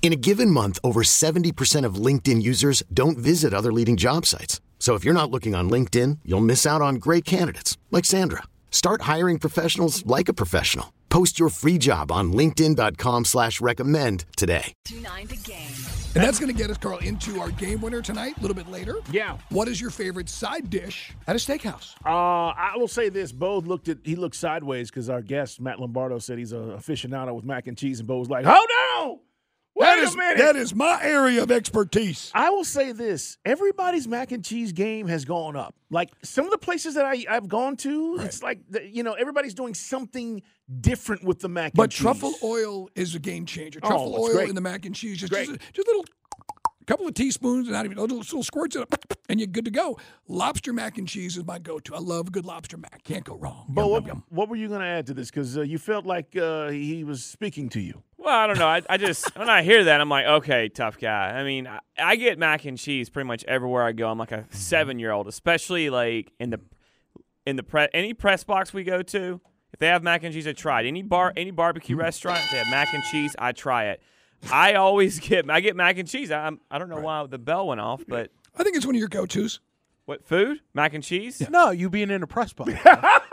In a given month, over 70% of LinkedIn users don't visit other leading job sites. So if you're not looking on LinkedIn, you'll miss out on great candidates like Sandra. Start hiring professionals like a professional. Post your free job on LinkedIn.com slash recommend today. Nine the game. And that's going to get us, Carl, into our game winner tonight, a little bit later. Yeah. What is your favorite side dish at a steakhouse? Uh, I will say this: Bo looked at he looked sideways because our guest Matt Lombardo said he's a aficionado with mac and cheese, and Bo was like, "Hold on, wait That a is, minute." that is my area of expertise. I will say this: everybody's mac and cheese game has gone up. Like some of the places that I, I've gone to, it's like the, you know everybody's doing something different with the mac. But and cheese. But truffle oil is a game changer. Oh, Truffle oil great. in the mac and cheese, just, just, just a little couple of teaspoons, and not even little, little squirts it up, and you're good to go. Lobster mac and cheese is my go-to. I love good lobster mac. Can't go wrong. Bo, Yum, what, yum, yum. what were you going to add to this? Because uh, you felt like uh, he was speaking to you. Well, I don't know. I, I just when I hear that, I'm like, okay, tough guy. I mean, I, I get mac and cheese pretty much everywhere I go. I'm like a mm-hmm. seven year old, especially like in the in the pre, any press box we go to. If they have mac and cheese, I try it. Any bar, any barbecue mm-hmm. restaurant, if they have mac and cheese, I try it. I always get I get mac and cheese. I, I'm, don't know why the bell went off, but I think it's one of your go-tos. what food? Mac and cheese? No, you being in a press box.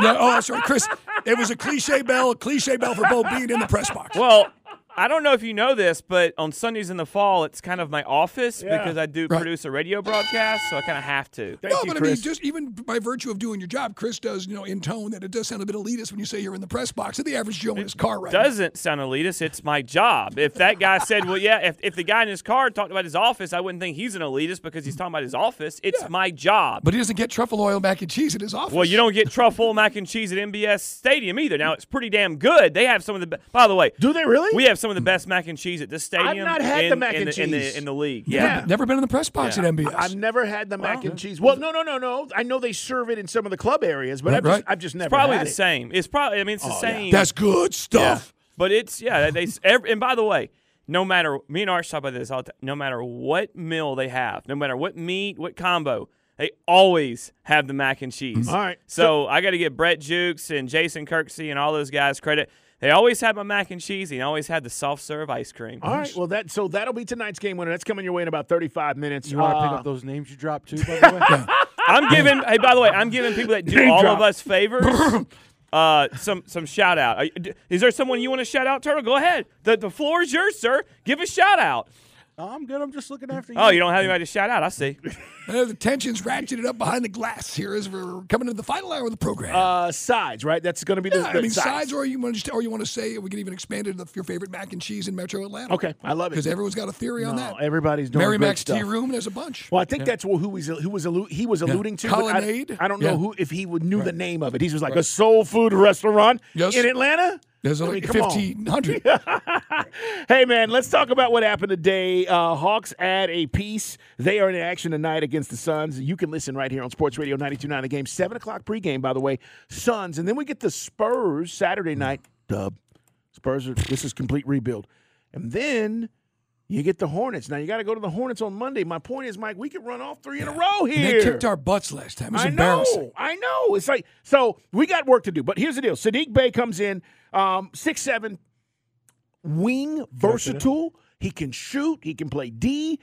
Yeah, oh, sorry, Chris. It was a cliche bell, a cliche bell for both being in the press box. Well, I don't know if you know this, but on Sundays in the fall, it's kind of my office Yeah. because I do Right. produce a radio broadcast, so I kind of have to. Thank no, you, but I mean, just even by virtue of doing your job, Chris does, you know, in tone that it does sound a bit elitist when you say you're in the press box of the average Joe in his car right doesn't sound elitist. It's my job. If that guy said, well, yeah, if, if the guy in his car talked about his office, I wouldn't think he's an elitist because he's talking about his office. It's my job. But he doesn't get truffle oil mac and cheese in his office. well, you don't get truffle mac and cheese at MBS Stadium either. Now, it's pretty damn good. They have some of the be- By the way, Do they really? we have some of the best mac and cheese at this stadium. I've not had in, the mac in and the, in cheese. the, in the league. Yeah. Yeah. Never been in the press box Yeah. at MBS. I've never had the mac and cheese. Well, no, no, no, no. I know they serve it in some of the club areas, but Right, I've, just, right. I've just never It's probably had the it. same. It's probably, I mean, it's the Oh, yeah. same. That's good Yeah. stuff. But it's yeah, they every, and by the way, no matter me and Arch talk about this all the time, no matter what meal they have, no matter what meat, what combo, they always have the mac and cheese. All right. So, I got to give Brett Jewkes and Jason Kirksey and all those guys credit. They always had my mac and cheese. and They always had the soft serve ice cream. All right. Well, that so that'll be tonight's game winner. That's coming your way in about 35 minutes. You want to pick Uh, up those names you dropped too, by the way? I'm giving. hey, by the way, I'm giving people that do Name all drop. of us favors. Uh, some some shout out. Are you- d- Is there someone you want to shout out, Turtle? Go ahead. The the floor is yours, sir. Give a shout out. No, I'm good. I'm just looking after you. Oh, you don't have anybody to shout out. I see. Uh, the tension's ratcheted up behind the glass here as we're coming to the final hour of the program. uh, sides, right? That's going to be the, yeah, the I mean, sides, or you want to, or you want to say we can even expand it to your favorite mac and cheese in Metro Atlanta. Okay, I love it. because everyone's got a theory on No, that. everybody's doing Mary Mac's stuff. Tea Room. There's a bunch. Well, I think that's who was who was allu- he was alluding to. but I, I don't know Yeah. who if he would knew the name of it. He was like a soul food restaurant Yes. in Atlanta. There's I only mean, come fifteen hundred. Hey man, let's talk about what happened today. Uh, Hawks add a piece. They are in action tonight against the Suns. You can listen right here on Sports Radio 92.9 The Game. Seven o'clock pregame, by the way. Suns, and then we get the Spurs Saturday night. Dub. Spurs. Are, this is complete rebuild, and then. You get the Hornets. Now you got to go to the Hornets on Monday. My point is, Mike, we could run off three in a row here. They kicked our butts last time. It was I embarrassing. know. I know. It's like so we got work to do. But here's the deal: Saddiq Bey comes in, um, six seven, wing, versatile. He can shoot. He can play D.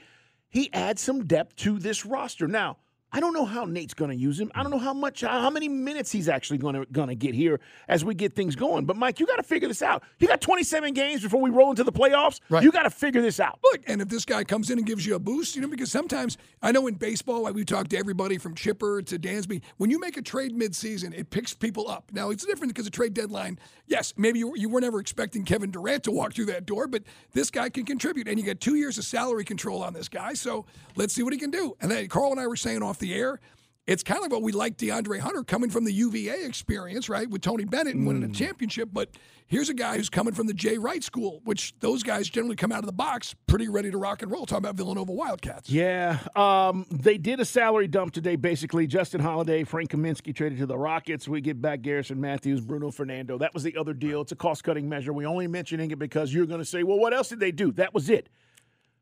He adds some depth to this roster. Now, I don't know how Nate's going to use him. I don't know how much, uh, how many minutes he's actually going to going to get here as we get things going. But Mike, you got to figure this out. You got 27 games before we roll into the playoffs. Right. You got to figure this out. Look, and if this guy comes in and gives you a boost, you know, because sometimes I know in baseball, like we talk to everybody from Chipper to Dansby, when you make a trade midseason, it picks people up. Now it's different because of trade deadline. Yes, maybe you, you were never expecting Kevin Durant to walk through that door, but this guy can contribute, and you get two years of salary control on this guy. So let's see what he can do. And then Carl and I were saying off the air. It's kind of like what we like DeAndre Hunter coming from the UVA experience, right, with Tony Bennett and winning a championship. But here's a guy who's coming from the Jay Wright School, which those guys generally come out of the box pretty ready to rock and roll. Talking about Villanova Wildcats. Yeah, um, they did a salary dump today. Basically, Justin Holiday, Frank Kaminsky traded to the Rockets. We get back Garrison Matthews, Bruno Fernando. That was the other deal. It's a cost cutting measure. We only mentioning it because you're going to say, well, what else did they do? That was it.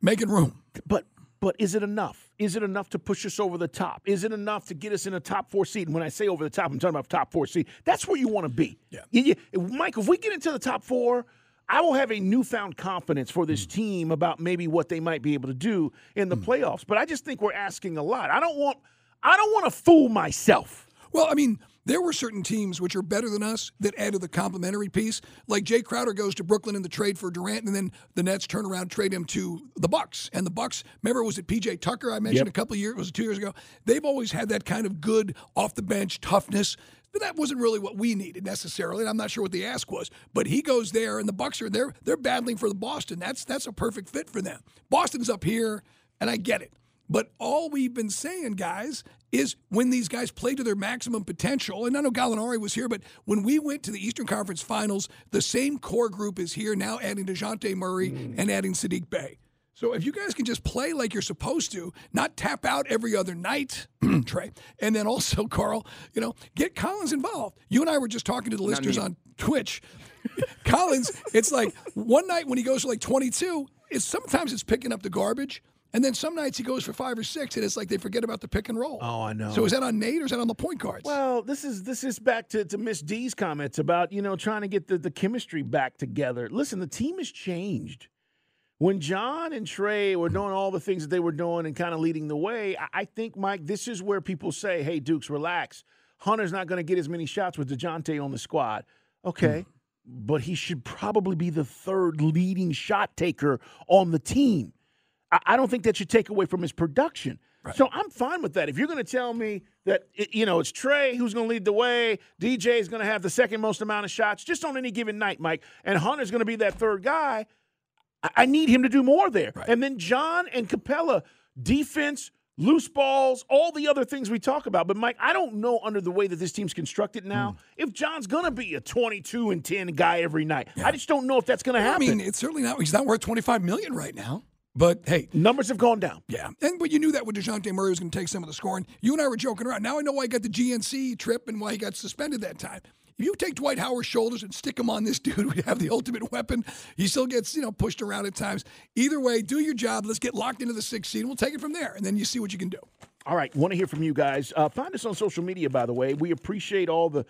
Making room. But but is it enough? Is it enough to push us over the top? Is it enough to get us in a top four seed? And when I say over the top, I'm talking about top four seed. That's where you want to be. Yeah. You- you- Mike, if we get into the top four, I will have a newfound confidence for this hmm. team about maybe what they might be able to do in the hmm. playoffs. But I just think we're asking a lot. I don't want I don't want to fool myself. Well, I mean, there were certain teams which are better than us that added the complementary piece. Like Jae Crowder goes to Brooklyn in the trade for Durant, and then the Nets turn around trade him to the Bucks. And the Bucks, remember, was it PJ Tucker I mentioned Yep. a couple of years, was it two years ago? They've always had that kind of good off the bench toughness. But that wasn't really what we needed necessarily. And I'm not sure what the ask was. But he goes there, and the Bucks are they're they're battling for the Boston. That's that's a perfect fit for them. Boston's up here, and I get it. But all we've been saying, guys, is when these guys play to their maximum potential, and I know Gallinari was here, but when we went to the Eastern Conference Finals, the same core group is here now, adding Dejounte Murray hmm. and adding Saddiq Bey. So if you guys can just play like you're supposed to, not tap out every other night, Trae, and then also Carl, you know, get Collins involved. You and I were just talking to the listeners on Twitch. Collins, it's like one night when he goes for like 22, it's sometimes it's picking up the garbage. And then some nights he goes for five or six, and it's like they forget about the pick and roll. Oh, I know. So is that on Nate or is that on the point guards? Well, this is this is back to, to Miss D's comments about, you know, trying to get the, the chemistry back together. Listen, the team has changed. When John and Trae were doing all the things that they were doing and kind of leading the way, I, I think, Mike, this is where people say, hey, Dukes, relax. Hunter's not going to get as many shots with Dejounte on the squad. Okay. Hmm. But he should probably be the third leading shot taker on the team. I, I don't think that should take away from his production. So I'm fine with that. If you're going to tell me that it, you know it's Trae who's going to lead the way, DJ is going to have the second most amount of shots just on any given night, Mike, and Hunter's going to be that third guy, I, I need him to do more there. And then John and Capela, defense, loose balls, all the other things we talk about. But Mike, I don't know under the way that this team's constructed now hmm. if John's going to be a 22 and 10 guy every night. I just don't know if that's going to I happen. mean, it's certainly not. He's not worth twenty five million right now. But hey, Numbers have gone down. Yeah, and but you knew that when Dejounte Murray was going to take some of the scoring. You and I were joking around. Now I know why he got the GNC trip and why he got suspended that time. If you take Dwight Howard's shoulders and stick him on this dude, we have the ultimate weapon. He still gets you know pushed around at times. Either way, do your job. Let's get locked into the sixth seed. We'll take it from there, and then you see what you can do. All right, want to hear from you guys. Uh, find us on social media, by the way. We appreciate all the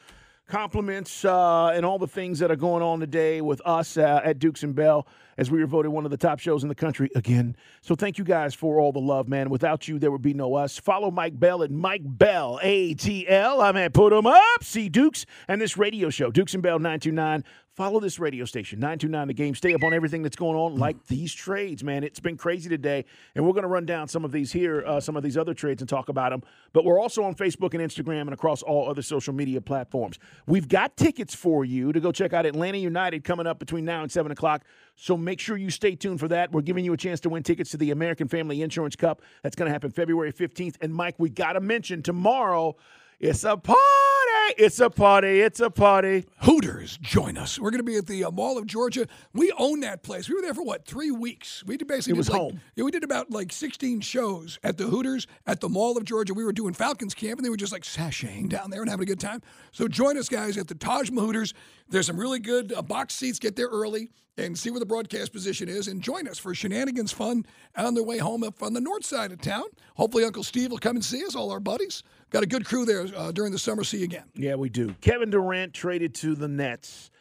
compliments uh, and all the things that are going on today with us uh, at Dukes and Bell as we were voted one of the top shows in the country again. So thank you guys for all the love, man. Without you, there would be no us. Follow Mike Bell at Mike Bell ATL. I'm at Put 'em Up. See Dukes and this radio show, Dukes and Bell 929. Follow this radio station, 929 The Game. Stay up on everything that's going on, like these trades, man. It's been crazy today. And we're going to run down some of these here, uh, some of these other trades, and talk about them. But we're also on Facebook and Instagram and across all other social media platforms. We've got tickets for you to go check out Atlanta United coming up between now and 7 o'clock. So make sure you stay tuned for that. We're giving you a chance to win tickets to the American Family Insurance Cup. That's going to happen February 15th. And Mike, we got to mention tomorrow, it's a party. It's a party. It's a party. Hooters, join us. We're going to be at the uh, Mall of Georgia. We own that place. We were there for what three weeks. We did basically It was like, home. Yeah, we did about like 16 shows at the Hooters at the Mall of Georgia. We were doing Falcons camp, and they were just like sashaying down there and having a good time. So join us, guys, at the Taj Hooters. There's some really good uh, box seats. Get there early and see where the broadcast position is, and join us for shenanigans fun on their way home up on the north side of town. Hopefully, Uncle Steve will come and see us. All our buddies got a good crew there uh, during the summer. See you again. Yeah, we do. Kevin Durant traded to the Nets.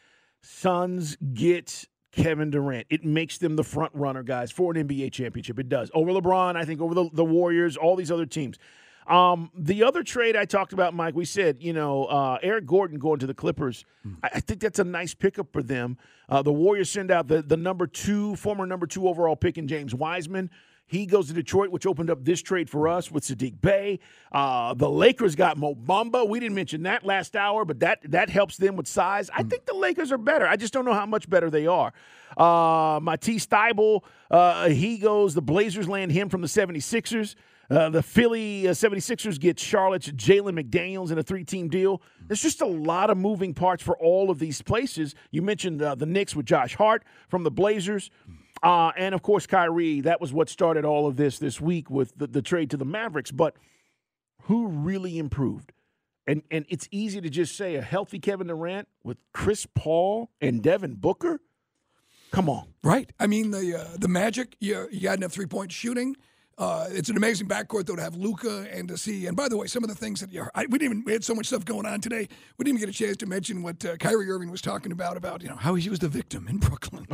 Suns get Kevin Durant. It makes them the front runner, guys, for an NBA championship. It does. Over LeBron, I think over the, the Warriors, all these other teams. Um, the other trade I talked about, Mike, we said, you know, uh, Eric Gordon going to the Clippers. I, I think that's a nice pickup for them. Uh, the Warriors send out the, the number two, former number two overall pick in James Wiseman. He goes to Detroit, which opened up this trade for us with Saddiq Bey. Uh, the Lakers got Mo Bamba. We didn't mention that last hour, but that that helps them with size. I think the Lakers are better. I just don't know how much better they are. Uh, Matisse Thybulle, uh, he goes. The Blazers land him from the 76ers. Uh, the Philly uh, 76ers get Charlotte's Jalen McDaniels in a three team deal. There's just a lot of moving parts for all of these places. You mentioned uh, the Knicks with Josh Hart from the Blazers. Uh, and of course, Kyrie. That was what started all of this this week with the, the trade to the Mavericks. But who really improved? And and it's easy to just say a healthy Kevin Durant with Chris Paul and Devin Booker. Come on, Right. I mean, the uh, the Magic, you, you got enough three point shooting. Uh, it's an amazing backcourt though to have Luka and to see. And by the way, some of the things that you I, we didn't even we had so much stuff going on today. We didn't even get a chance to mention what uh, Kyrie Irving was talking about about you know how he was the victim in Brooklyn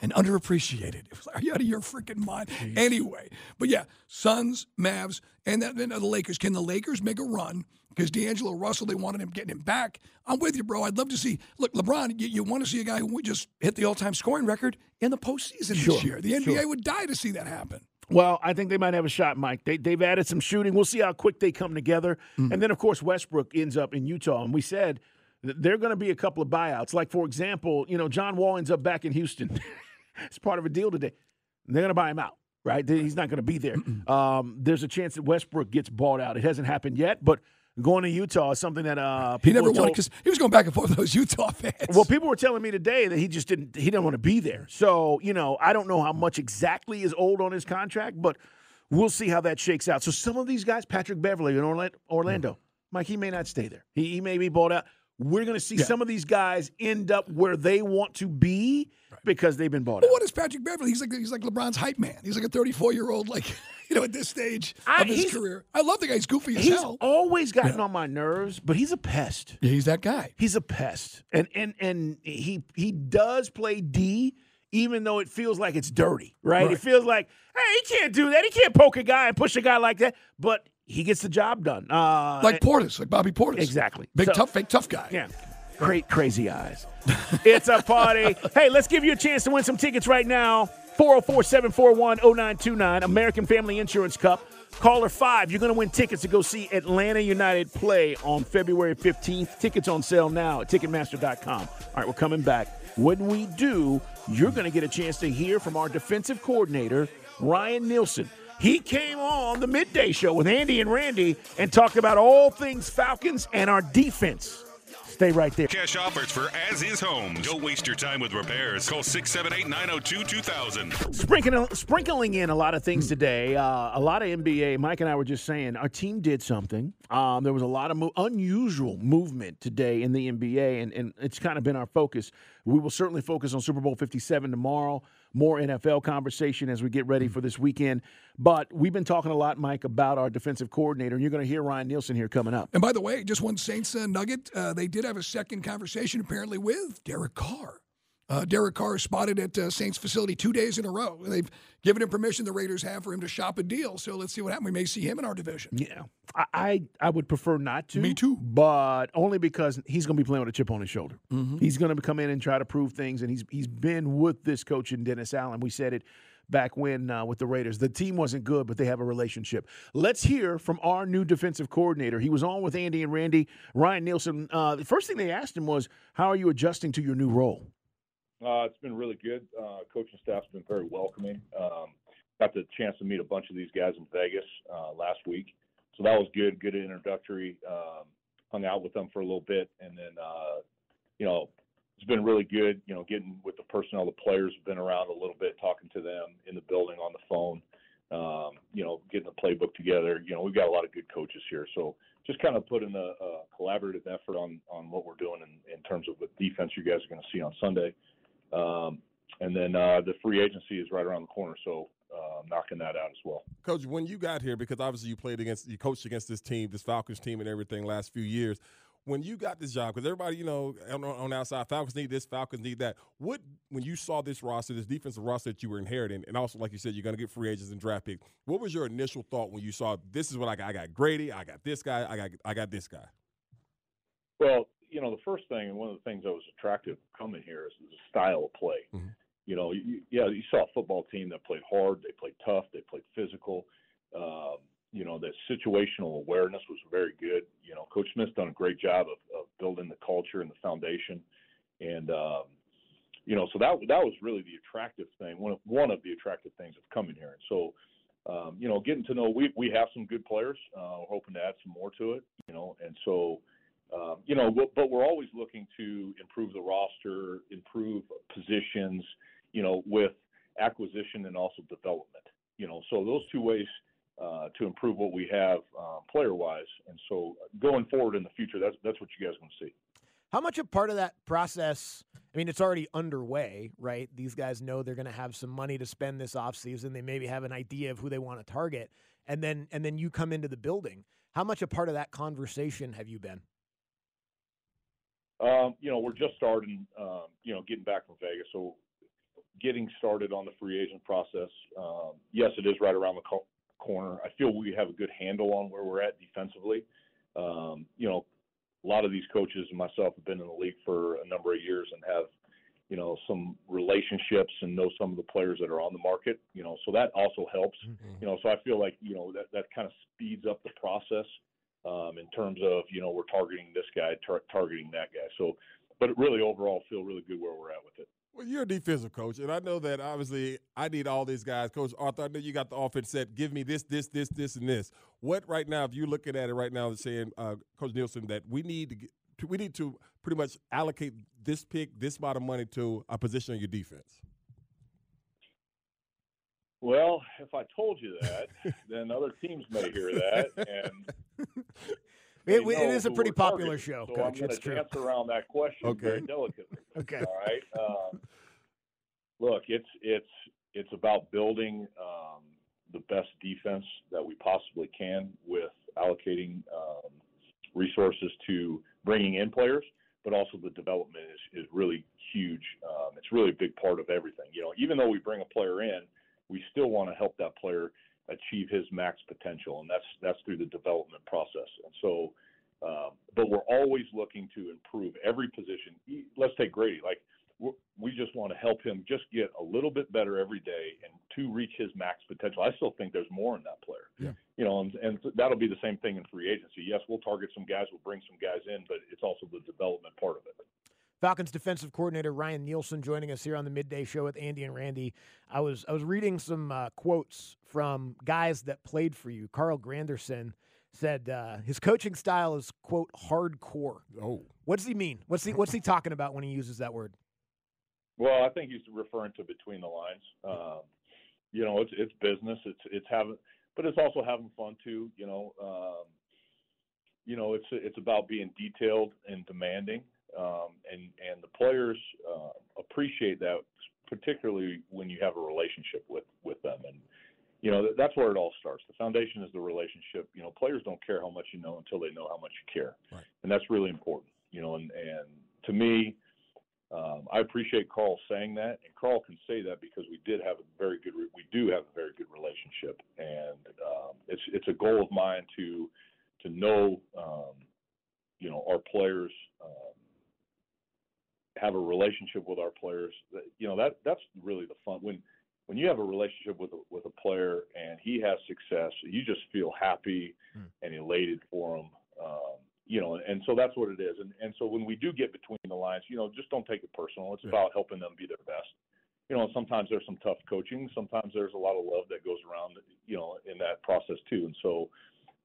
and underappreciated. It was like, are you out of your freaking mind? Anyway, but yeah, Suns, Mavs, and then then the Lakers. Can the Lakers make a run? Because D'Angelo Russell, they wanted him getting him back. I'm with you, bro. I'd love to see. Look, LeBron, you, you want to see a guy who just hit the all-time scoring record in the postseason Sure, this year. The NBA would die to see that happen. Well, I think they might have a shot, Mike. They, they've added some shooting. We'll see how quick they come together. And then, of course, Westbrook ends up in Utah. And we said that there are going to be a couple of buyouts. Like, for example, you know, John Wall ends up back in Houston. it's part of a deal today. They're going to buy him out, right? He's not going to be there. Um, there's a chance that Westbrook gets bought out. It hasn't happened yet, but going to Utah is something that uh, He never wanted because he was going back and forth with those Utah fans. well, people were telling me today that he just didn't he didn't want to be there. So, you know, I don't know how much exactly is owed on his contract, but we'll see how that shakes out. So some of these guys, Patrick Beverley in Orla- Orlando, Mike, he may not stay there. He, he may be bought out. We're going to see Yeah. some of these guys end up where they want to be because they've been bought But out. what is Patrick Beverley? He's like he's like LeBron's hype man. He's like a 34 year old, like you know, at this stage I- of his career. I love the guy. He's goofy as He's hell. always gotten on my nerves, but he's a pest. Yeah, he's that guy. He's a pest, and and and he he does play D, even though it feels like it's dirty, right? Right. It feels like hey, he can't do that. He can't poke a guy and push a guy like that, but he gets the job done. Uh, Like Portis, like Bobby Portis. Exactly. Big So- tough, fake tough guy. yeah. Great crazy eyes. it's a party. Hey, let's give you a chance to win some tickets right now. 404 741 0929, American Family Insurance Cup. Caller 5, you're going to win tickets to go see Atlanta United play on February 15th. Tickets on sale now at Ticketmaster.com. All right, we're coming back. When we do, you're going to get a chance to hear from our defensive coordinator, Ryan Nielsen. He came on the midday show with Andy and Randy and talked about all things Falcons and our defense. Stay right there. Cash offers for as is homes. Don't waste your time with repairs. Call 678 902 2000. Sprinkling, sprinkling in a lot of things today. Uh, a lot of NBA. Mike and I were just saying our team did something. Um, there was a lot of mo- unusual movement today in the NBA, and, and it's kind of been our focus. We will certainly focus on Super Bowl 57 tomorrow. More NFL conversation as we get ready for this weekend. But we've been talking a lot, Mike, about our defensive coordinator, and you're going to hear Ryan Nielsen here coming up. And by the way, just one Saints uh, nugget. Uh, they did have a second conversation apparently with Derek Carr. Uh, Derek Carr spotted at uh, Saints facility two days in a row. They've given him permission. The Raiders have for him to shop a deal. So let's see what happens. We may see him in our division. Yeah, I I, I would prefer not to. Me too. but only because he's going to be playing with a chip on his shoulder. Mm-hmm. He's going to come in and try to prove things, and he's he's been with this coach in Dennis Allen. We said it back when uh, with the Raiders. The team wasn't good, but they have a relationship. Let's hear from our new defensive coordinator. He was on with Andy and Randy. Ryan Nielsen. Uh, the first thing they asked him was, "How are you adjusting to your new role?" Uh, it's been really good. Uh, coaching staff's been very welcoming. Um, got the chance to meet a bunch of these guys in Vegas uh, last week, so that was good. Good introductory. Um, hung out with them for a little bit, and then uh, you know it's been really good. You know, getting with the personnel, the players have been around a little bit, talking to them in the building on the phone. Um, you know, getting the playbook together. You know, we've got a lot of good coaches here, so just kind of putting a, a collaborative effort on on what we're doing in, in terms of the defense you guys are going to see on Sunday. Um, and then uh, the free agency is right around the corner, so uh, knocking that out as well. Coach, when you got here, because obviously you played against, you coached against this team, this Falcons team, and everything last few years. when you got this job, because everybody, you know, on, on outside, Falcons need this, Falcons need that. What when you saw this roster, this defensive roster that you were inheriting, and also like you said, you're going to get free agents and draft picks. What was your initial thought when you saw this is what I got? I got Grady, I got this guy, I got I got this guy. Well, you know, the first thing and one of the things that was attractive coming here is the style of play. Mm-hmm. You know, you, yeah, you saw a football team that played hard, they played tough, they played physical. Um, you know, that situational awareness was very good. You know, Coach Smith's done a great job of, of building the culture and the foundation, and um, you know, so that that was really the attractive thing. One of one of the attractive things of coming here. And so, um, you know, getting to know we we have some good players. Uh, we're hoping to add some more to it. You know, and so. Um, you know, but we're always looking to improve the roster, improve positions, you know, with acquisition and also development. You know, so those two ways uh, to improve what we have uh, player wise. And so going forward in the future, that's that's what you guys want to see. How much a part of that process? I mean, it's already underway, right? These guys know they're going to have some money to spend this offseason. They maybe have an idea of who they want to target, and then and then you come into the building. How much a part of that conversation have you been? Um, you know, we're just starting. Um, you know, getting back from Vegas, so getting started on the free agent process. Um, yes, it is right around the co- corner. I feel we have a good handle on where we're at defensively. Um, you know, a lot of these coaches and myself have been in the league for a number of years and have, you know, some relationships and know some of the players that are on the market. You know, so that also helps. Mm-hmm. You know, so I feel like you know that that kind of speeds up the process um, in terms of you know we're targeting this guy, tar- targeting that guy. So, but really overall, feel really good where we're at with it. Well, you're a defensive coach, and I know that obviously I need all these guys. Coach Arthur, I know you got the offense set. Give me this, this, this, this, and this. What right now, if you're looking at it right now, saying, uh, Coach Nielsen, that we need to get, we need to pretty much allocate this pick, this amount of money to a position on your defense. Well, if I told you that, then other teams may hear that, and it, it is a pretty popular show, so Coach. I'm going to true. dance around that question Okay. very delicately. Okay. All right. Um, look, it's it's it's about building um, the best defense that we possibly can with allocating um, resources to bringing in players, but also the development is, is really huge. Um, it's really a big part of everything. You know, even though we bring a player in, we still want to help that player achieve his max potential, and that's that's through the development process. And so, um, but we're always looking to improve every position. Let's take Grady. Like we just want to help him just get a little bit better every day and to reach his max potential. I still think there's more in that player. Yeah. You know, and, and that'll be the same thing in free agency. Yes, we'll target some guys, we'll bring some guys in, but it's also the development part of. Falcons defensive coordinator Ryan Nielsen joining us here on the midday show with Andy and Randy. I was I was reading some uh, quotes from guys that played for you. Carl Granderson said uh, his coaching style is quote hardcore. Oh, What does he mean? What's he what's he talking about when he uses that word? Well, I think he's referring to between the lines. Um, you know, it's it's business. It's it's having, but it's also having fun too. You know, um, you know, it's it's about being detailed and demanding, um, and and the players uh, appreciate that, particularly when you have a relationship with with them. And you know, that, that's where it all starts. The foundation is the relationship. You know, players don't care how much you know until they know how much you care, Right. and that's really important. You know, and and to me, um, I appreciate Carl saying that, and Carl can say that because we did have a very good, re- we do have a very good relationship, and um, it's it's a goal of mine to to know, um, you know, our players, have a relationship with our players. That- You know, that that's really the fun when when you have a relationship with a, with a player and he has success, you just feel happy and elated for him. Um, you know, and so that's what it is. And and so when we do get between the lines, you know, just don't take it personal. It's about helping them be their best. You know, sometimes there's some tough coaching. Sometimes there's a lot of love that goes around, you know, in that process too. And so,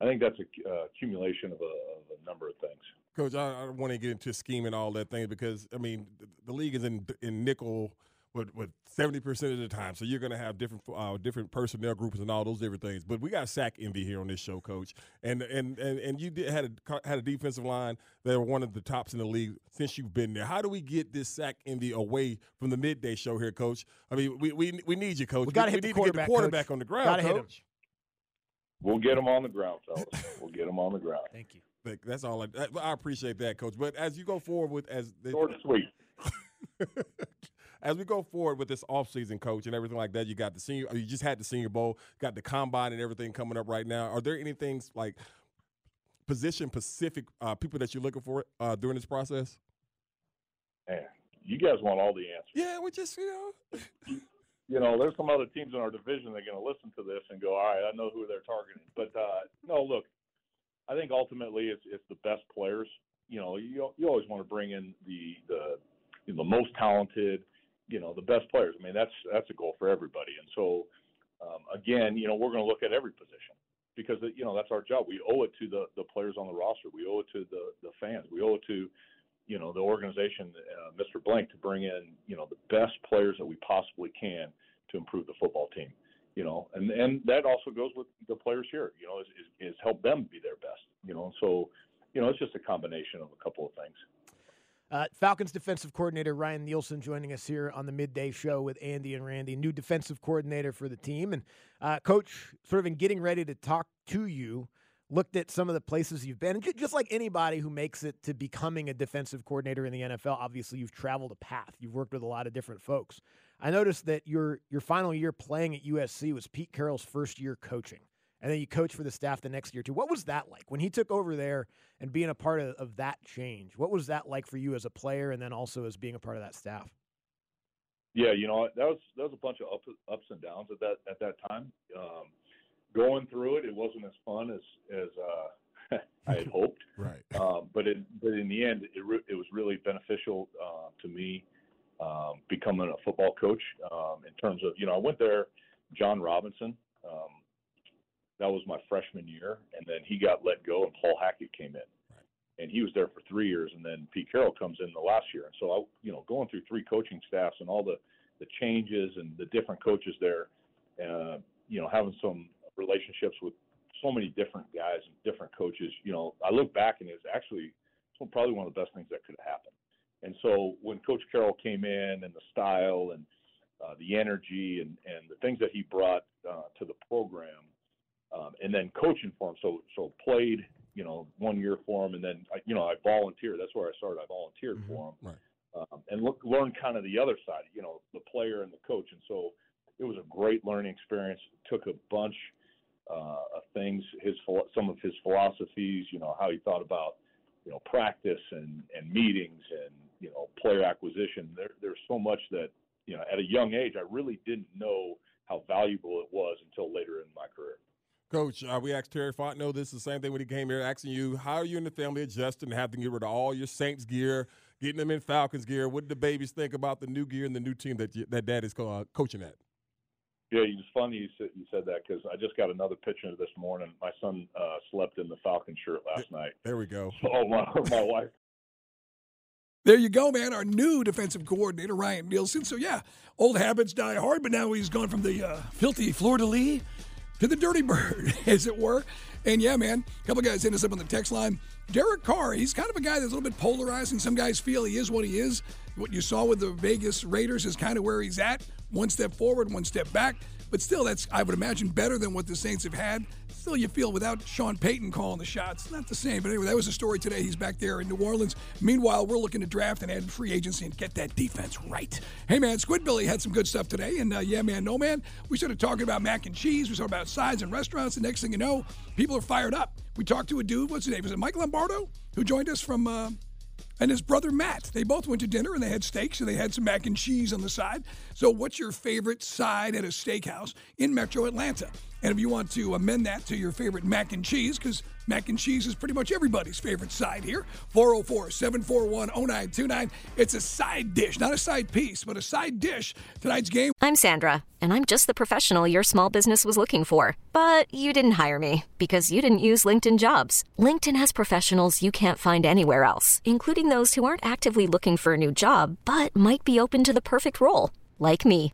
I think that's a uh, accumulation of a, of a number of things. Coach, I, I don't want to get into scheme and all that thing because I mean the, the league is in in nickel with with seventy percent of the time, so you're going to have different uh, different personnel groups and all those different things. But we got sack envy here on this show, Coach, and and and, and you did, had a had a defensive line that were one of the tops in the league since you've been there. How do we get this sack envy away from the midday show here, Coach? I mean, we we, we need you, Coach. We gotta hit the to get the quarterback, quarterback Coach. on the ground, Gotta hit him. We'll get him on the ground, fellas. we'll get him on the ground. Thank you. That's all. I, I appreciate that, Coach. But as you go forward with as the, Short sweet. as we go forward with this offseason, coach, and everything like that, you got the senior, you just had the Senior Bowl, got the combine and everything coming up right now. Are there any things like position specific uh, people that you're looking for uh, during this process? Man, you guys want all the answers. Yeah, we just you know. you know, there's some other teams in our division that are going to listen to this and go, all right, I know who they're targeting. But uh, no, look, I think ultimately it's, it's the best players. You know, you you always want to bring in the the you know, the most talented, you know, the best players. I mean, that's that's a goal for everybody. And so, um, again, you know, we're going to look at every position because you know that's our job. We owe it to the the players on the roster. We owe it to the the fans. We owe it to you know the organization, uh, Mr. Blank, to bring in you know the best players that we possibly can to improve the football team. You know, and and that also goes with the players here. You know, is is, help them be their best. You know, so you know it's just a combination of a couple of things. Uh, Falcons defensive coordinator Ryan Nielsen joining us here on the midday show with Andy and Randy, new defensive coordinator for the team. And uh, coach, sort of in getting ready to talk to you, looked at some of the places you've been. And just like anybody who makes it to becoming a defensive coordinator in the NFL, obviously you've traveled a path. You've worked with a lot of different folks. I noticed that your your final year playing at USC was Pete Carroll's first year coaching and then you coached for the staff the next year too. What was that like when he took over there and being a part of, of that change? What was that like for you as a player, and then also as being a part of that staff? Yeah, you know that was that was a bunch of ups, ups and downs at that at that time. Um, going through it, it wasn't as fun as as uh, I had hoped. right. Um, but it but in the end, it re- it was really beneficial uh, to me um, becoming a football coach. Um, in terms of you know, I went there. John Robinson, um, that was my freshman year, and then he got let go, and Paul Hackett came in, and he was there for three years, and then Pete Carroll comes in the last year, and so I, you know, going through three coaching staffs and all the the changes and the different coaches there, uh, you know, having some relationships with so many different guys and different coaches, you know, I look back and it's actually it's probably one of the best things that could have happened. And so when Coach Carroll came in and the style and uh, the energy and, and the things that he brought uh, to the program, um, and then coaching for him. So so played, you know, one year for him, and then I, you know I volunteered. That's where I started. I volunteered Mm-hmm. for him, Right. um, and look, learned kind of the other side, you know, the player and the coach. And so it was a great learning experience. Took a bunch uh, of things, his some of his philosophies, you know, how he thought about you know practice and and meetings and you know player acquisition. There there's so much that you know at a young age I really didn't know how valuable it was until later in my career. Coach, uh, we asked Terry Fontenot this is the same thing when he came here, asking you how are you and the family adjusting, to having to get rid of all your Saints gear, getting them in Falcons gear. What did the babies think about the new gear and the new team that you, that Dad is uh, coaching at? Yeah, it's funny you said, you said that because I just got another picture this morning. My son uh, slept in the Falcon shirt last night. There we go. So my, my wife There you go, man. Our new defensive coordinator, Ryan Nielsen. So, yeah, old habits die hard, but now he's gone from the uh, filthy de Lis to the dirty bird, as it were. And yeah, man, a couple guys hit us up on the text line. Derek Carr, he's kind of a guy that's a little bit polarizing. Some guys feel he is what he is. What you saw with the Vegas Raiders is kind of where he's at. One step forward, one step back. But still, that's, I would imagine, better than what the Saints have had. Still, you feel without Sean Payton calling the shots, not the same. But anyway, that was a story today. He's back there in New Orleans. Meanwhile, we're looking to draft and add free agency and get that defense right. Hey, man, Squidbilly had some good stuff today. And uh, yeah, man, no, man, we started talking about mac and cheese. We started about sides and restaurants. The next thing you know, people are fired up. We talked to a dude, what's his name? Was it Mike Lombardo? Who joined us from. Uh, and his brother Matt. They both went to dinner and they had steaks and they had some mac and cheese on the side. So, what's your favorite side at a steakhouse in Metro Atlanta? And if you want to amend that to your favorite mac and cheese, because mac and cheese is pretty much everybody's favorite side here, 404 741 0929. It's a side dish, not a side piece, but a side dish. Tonight's game. I'm Sandra, and I'm just the professional your small business was looking for. But you didn't hire me because you didn't use LinkedIn jobs. LinkedIn has professionals you can't find anywhere else, including those who aren't actively looking for a new job but might be open to the perfect role, like me.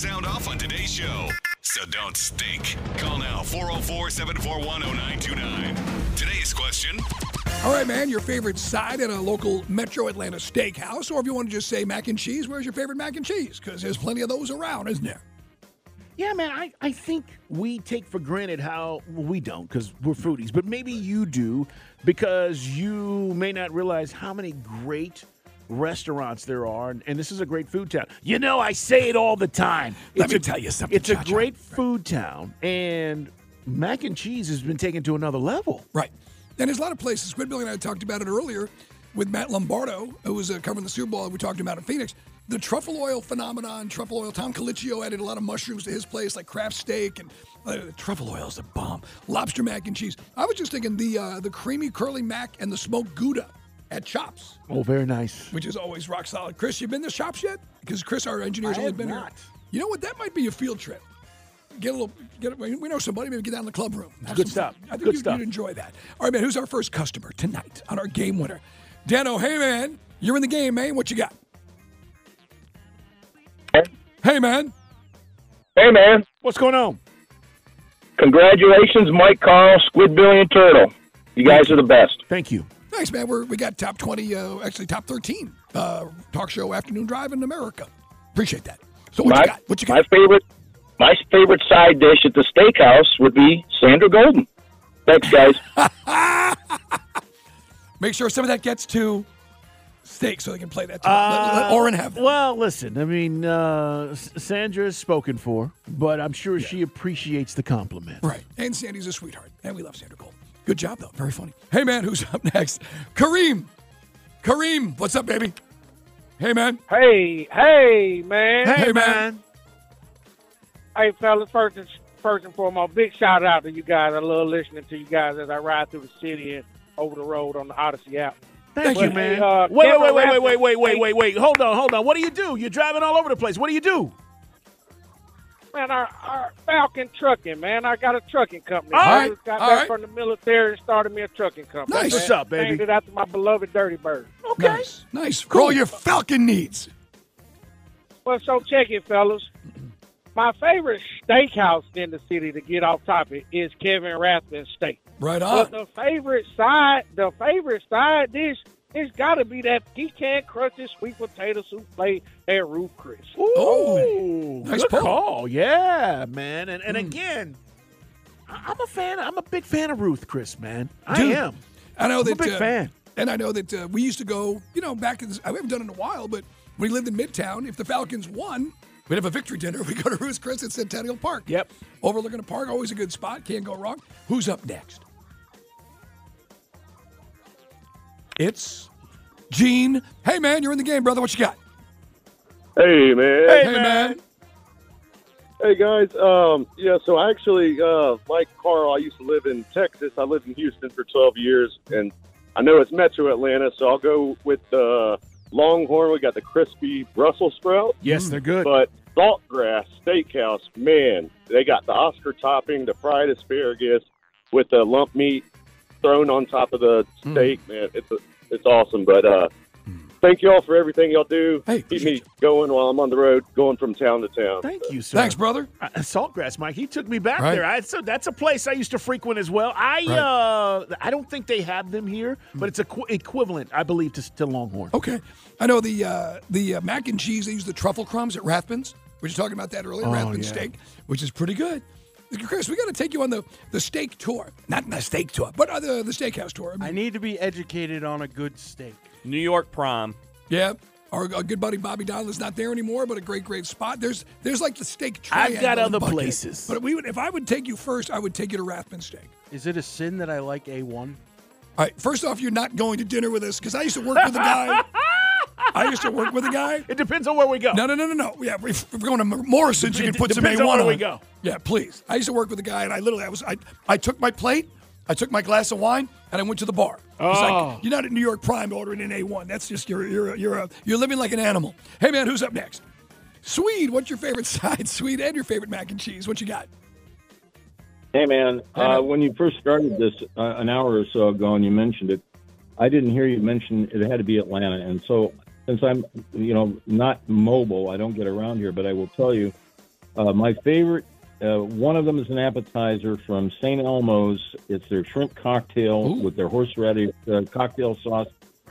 Sound off on today's show. So don't stink. Call now 404 741 0929. Today's question All right, man, your favorite side at a local Metro Atlanta steakhouse, or if you want to just say mac and cheese, where's your favorite mac and cheese? Because there's plenty of those around, isn't there? Yeah, man, I, I think we take for granted how well, we don't because we're foodies, but maybe you do because you may not realize how many great restaurants there are, and, and this is a great food town. You know, I say it all the time. Let It's me a- tell you something, It's a Cha-Cha. great food town, and mac and cheese has been taken to another level. Right. And there's a lot of places. Squid Billy and I talked about it earlier with Matt Lombardo, who was uh, covering the Super Bowl. We talked about in Phoenix. The truffle oil phenomenon, truffle oil. Tom Colicchio added a lot of mushrooms to his place, like craft steak, and uh, truffle oil is a bomb. Lobster mac and cheese. I was just thinking the uh, the creamy curly mac and the smoked gouda at Chops, Oh, very nice. which is always rock solid. Chris, you've been to Chops yet? Because Chris, our engineer's I only have been not. here. You know what? That might be a field trip. Get a little. Get. We know somebody. Maybe get down in the club room. Good some fun. stuff. I think Good you, stuff. would enjoy that. All right, man. Who's our first customer tonight on our game winner? Dano. Hey, man. You're in the game, man. What you got? Hey, man. Hey, man. What's going on? Congratulations, Mike Carl, Squid Billy, and Turtle. You guys are the best. Thank you. Thanks, man. We're, we got top 20, uh, actually top 13 uh, talk show afternoon drive in America. Appreciate that. So what my, you got? What you got? My favorite, my favorite side dish at the steakhouse would be Sandra Golden. Thanks, guys. Make sure some of that gets to steak so they can play that. Tonight. let, let Oren have that. Uh, Well, listen, I mean, uh, Sandra is spoken for, but I'm sure she appreciates the compliment. Right. And Sandy's a sweetheart. And we love Sandra Cole. Good job, though. Very funny. Hey, man, who's up next? Kareem. Kareem, what's up, baby? Hey, man. Hey, hey, man. Hey, man. Hey, fellas, first and, first and foremost, big shout out to you guys. I love listening to you guys as I ride through the city and over the road on the Audacy app. Thank But, you, man. hey, uh, wait, wait, Kevin wait, wait, wait, wait, wait, wait, wait. Hold on, hold on. What do you do? You're driving all over the place. What do you do? Man, our, our Falcon Trucking, man. I got a trucking company. All I just got all back right. from the military and started me a trucking company. Nice. man. What's up, baby? Named it after my beloved Dirty Bird. Okay. Nice. Nice. For all your Falcon needs. Well, so check it, fellas. My favorite steakhouse in the city to get off topic is Kevin Rathbun's Steak. Right But the favorite side, the favorite side dish, it's got to be that pecan crusted sweet potato soup souffle at Ruth Chris. Ooh, Nice good pull. call. Yeah, man. And and again, I- I'm a fan. I'm a big fan of Ruth Chris, man. I am. I know I'm that. a big uh, fan. And I know that uh, we used to go, you know, back in, I haven't done it in a while, but we lived in Midtown, if the Falcons won, we'd have a victory dinner. We go to Ruth's Chris at Centennial Park. Yep. Overlooking the park, always a good spot. Can't go wrong. Who's up next? It's Gene. Hey, man, you're in the game, brother. What you got? Hey man. Hey, man. Hey guys. Um, yeah. So I actually, uh, like Carl, I used to live in Texas. I lived in Houston for 12 years, and I know it's Metro Atlanta, so I'll go with uh, Longhorn. We got the crispy Brussels sprout. Yes, they're good. But Saltgrass Steakhouse, man, they got the Oscar topping, the fried asparagus with the lump meat thrown on top of the steak. Man, it's a, it's awesome. But uh, thank you all for everything y'all do. Hey, keep me going while I'm on the road, going from town to town. Thank you, sir. Thanks, brother. Uh, Saltgrass, Mike. He took me back Right. there. I, so that's a place I used to frequent as well. I Right. uh, I don't think they have them here, but it's equi- equivalent, I believe, to, to Longhorn. Okay. I know the uh, the uh, mac and cheese. They use the truffle crumbs at Rathbun's. We were talking about that earlier. Oh, Rathbun's yeah. steak, which is pretty good. Chris, we got to take you on the, the steak tour. Not the steak tour, but uh, the, the steakhouse tour. I I need to be educated on a good steak. New York Prime. yeah. Our, our good buddy Bobby Donald's not there anymore, but a great, great spot. There's there's like the steak triangle. I've got other Buckhead. places. But we would, if I would take you first, I would take you to Rathbun Steak. Is it a sin that I like A1? All right. First off, you're not going to dinner with us because I used to work with a guy. I used to work with a guy. It depends on where we go. No, no, no, no, no. Yeah, if we're going to Morrison's, you It can put some A1 on where on. we go. Yeah, please. I used to work with a guy, and I literally, I was, I, I took my plate, I took my glass of wine, and I went to the bar. It's Oh. like, you're not at New York Prime ordering an A1. That's just you're you're you're a, you're living like an animal. Hey man, who's up next? Swede, what's your favorite side? Swede, and your favorite mac and cheese. What you got? Hey, man. Uh, when you first started this uh, an hour or so ago and you mentioned it, I didn't hear you mention it had to be Atlanta. And so, since I'm, you know, not mobile, I don't get around here, but I will tell you, uh, my favorite, uh, one of them is an appetizer from St. Elmo's. It's their shrimp cocktail with their horseradish uh, cocktail sauce.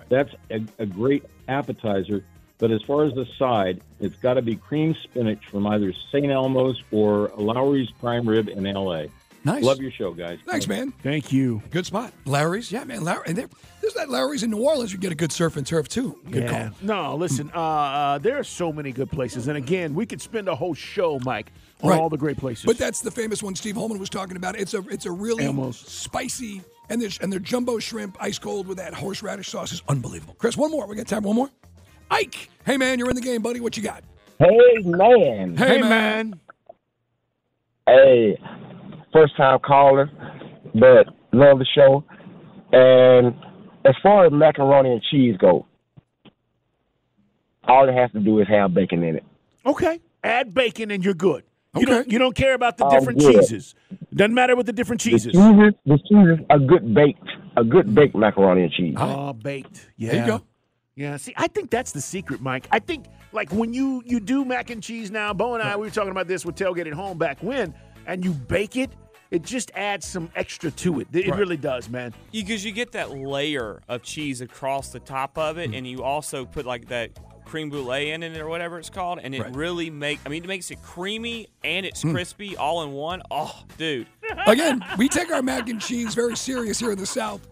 That's a, a great appetizer. But as far as the side, it's got to be cream spinach from either St. Elmo's or Lawry's Prime Rib in L.A. Nice. Love your show, guys. Thanks, man. Thank you. Good spot. Larry's, yeah, man. Larry, and there, there's that Larry's in New Orleans. You get a good surf and turf too. Good yeah. call. No, listen. Uh, uh, there are so many good places, and again, we could spend a whole show, Mike, on Right. all the great places. But that's the famous one Steve Holman was talking about. It's a it's a really Elmo's. spicy and there's and their jumbo shrimp ice cold with that horseradish sauce is unbelievable. Chris, one more. We got time for one more. Ike, hey man, you're in the game, buddy. What you got? Hey man. Hey, man. Hey, first time caller, but love the show. And as far as macaroni and cheese go, all it has to do is have bacon in it. Okay. Add bacon and you're good. You Okay. don't you don't care about the I'm different cheeses. Doesn't matter what the different cheeses. The cheeses. cheeses, the cheeses are good baked, a good baked macaroni and cheese. Oh, baked. Yeah. There you go. Yeah. See, I think that's the secret, Mike. I think like when you you do mac and cheese now, Bo and I we were talking about this with tailgate at home back when, and you bake it, it just adds some extra to it. It Right. really does, man. Because you get that layer of cheese across the top of it, and you also put like that cream brulee in it or whatever it's called, and it Right. really make. I mean, it makes it creamy and it's Hmm. crispy all in one. Oh, dude. Again, we take our mac and cheese very serious here in the South.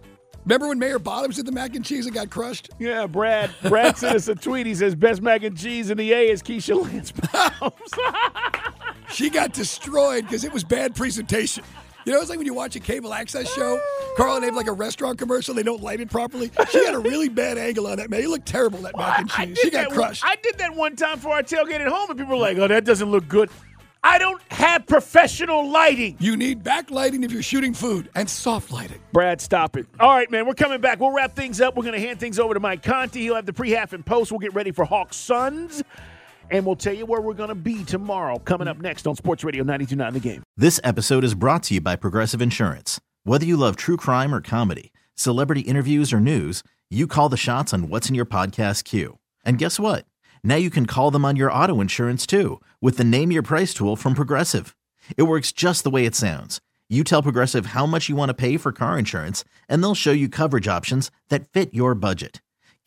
Remember when Mayor Bottoms did the mac and cheese and got crushed? Yeah, Brad. Brad sent us a tweet. He says best mac and cheese in the A is Keisha Lance She got destroyed because it was bad presentation. You know, it's like when you watch a cable access show, Carl, and they have like a restaurant commercial, they don't light it properly. She had a really bad angle on that, man. It looked terrible, that mac and cheese. She got crushed. One, I did that one time for our tailgate at home, and people were like, "Oh, that doesn't look good." I don't have professional lighting. You need backlighting if you're shooting food and soft lighting. Brad, stop it. All right, man, we're coming back. We'll wrap things up. We're going to hand things over to Mike Conti. He'll have the pre-half and post. We'll get ready for Hawks Suns, and we'll tell you where we're going to be tomorrow. Coming up next on Sports Radio 92.9 The Game. This episode is brought to you by Progressive Insurance. Whether you love true crime or comedy, celebrity interviews or news, you call the shots on what's in your podcast queue. And guess what? Now you can call them on your auto insurance too with the Name Your Price tool from Progressive. It works just the way it sounds. You tell Progressive how much you want to pay for car insurance, and they'll show you coverage options that fit your budget.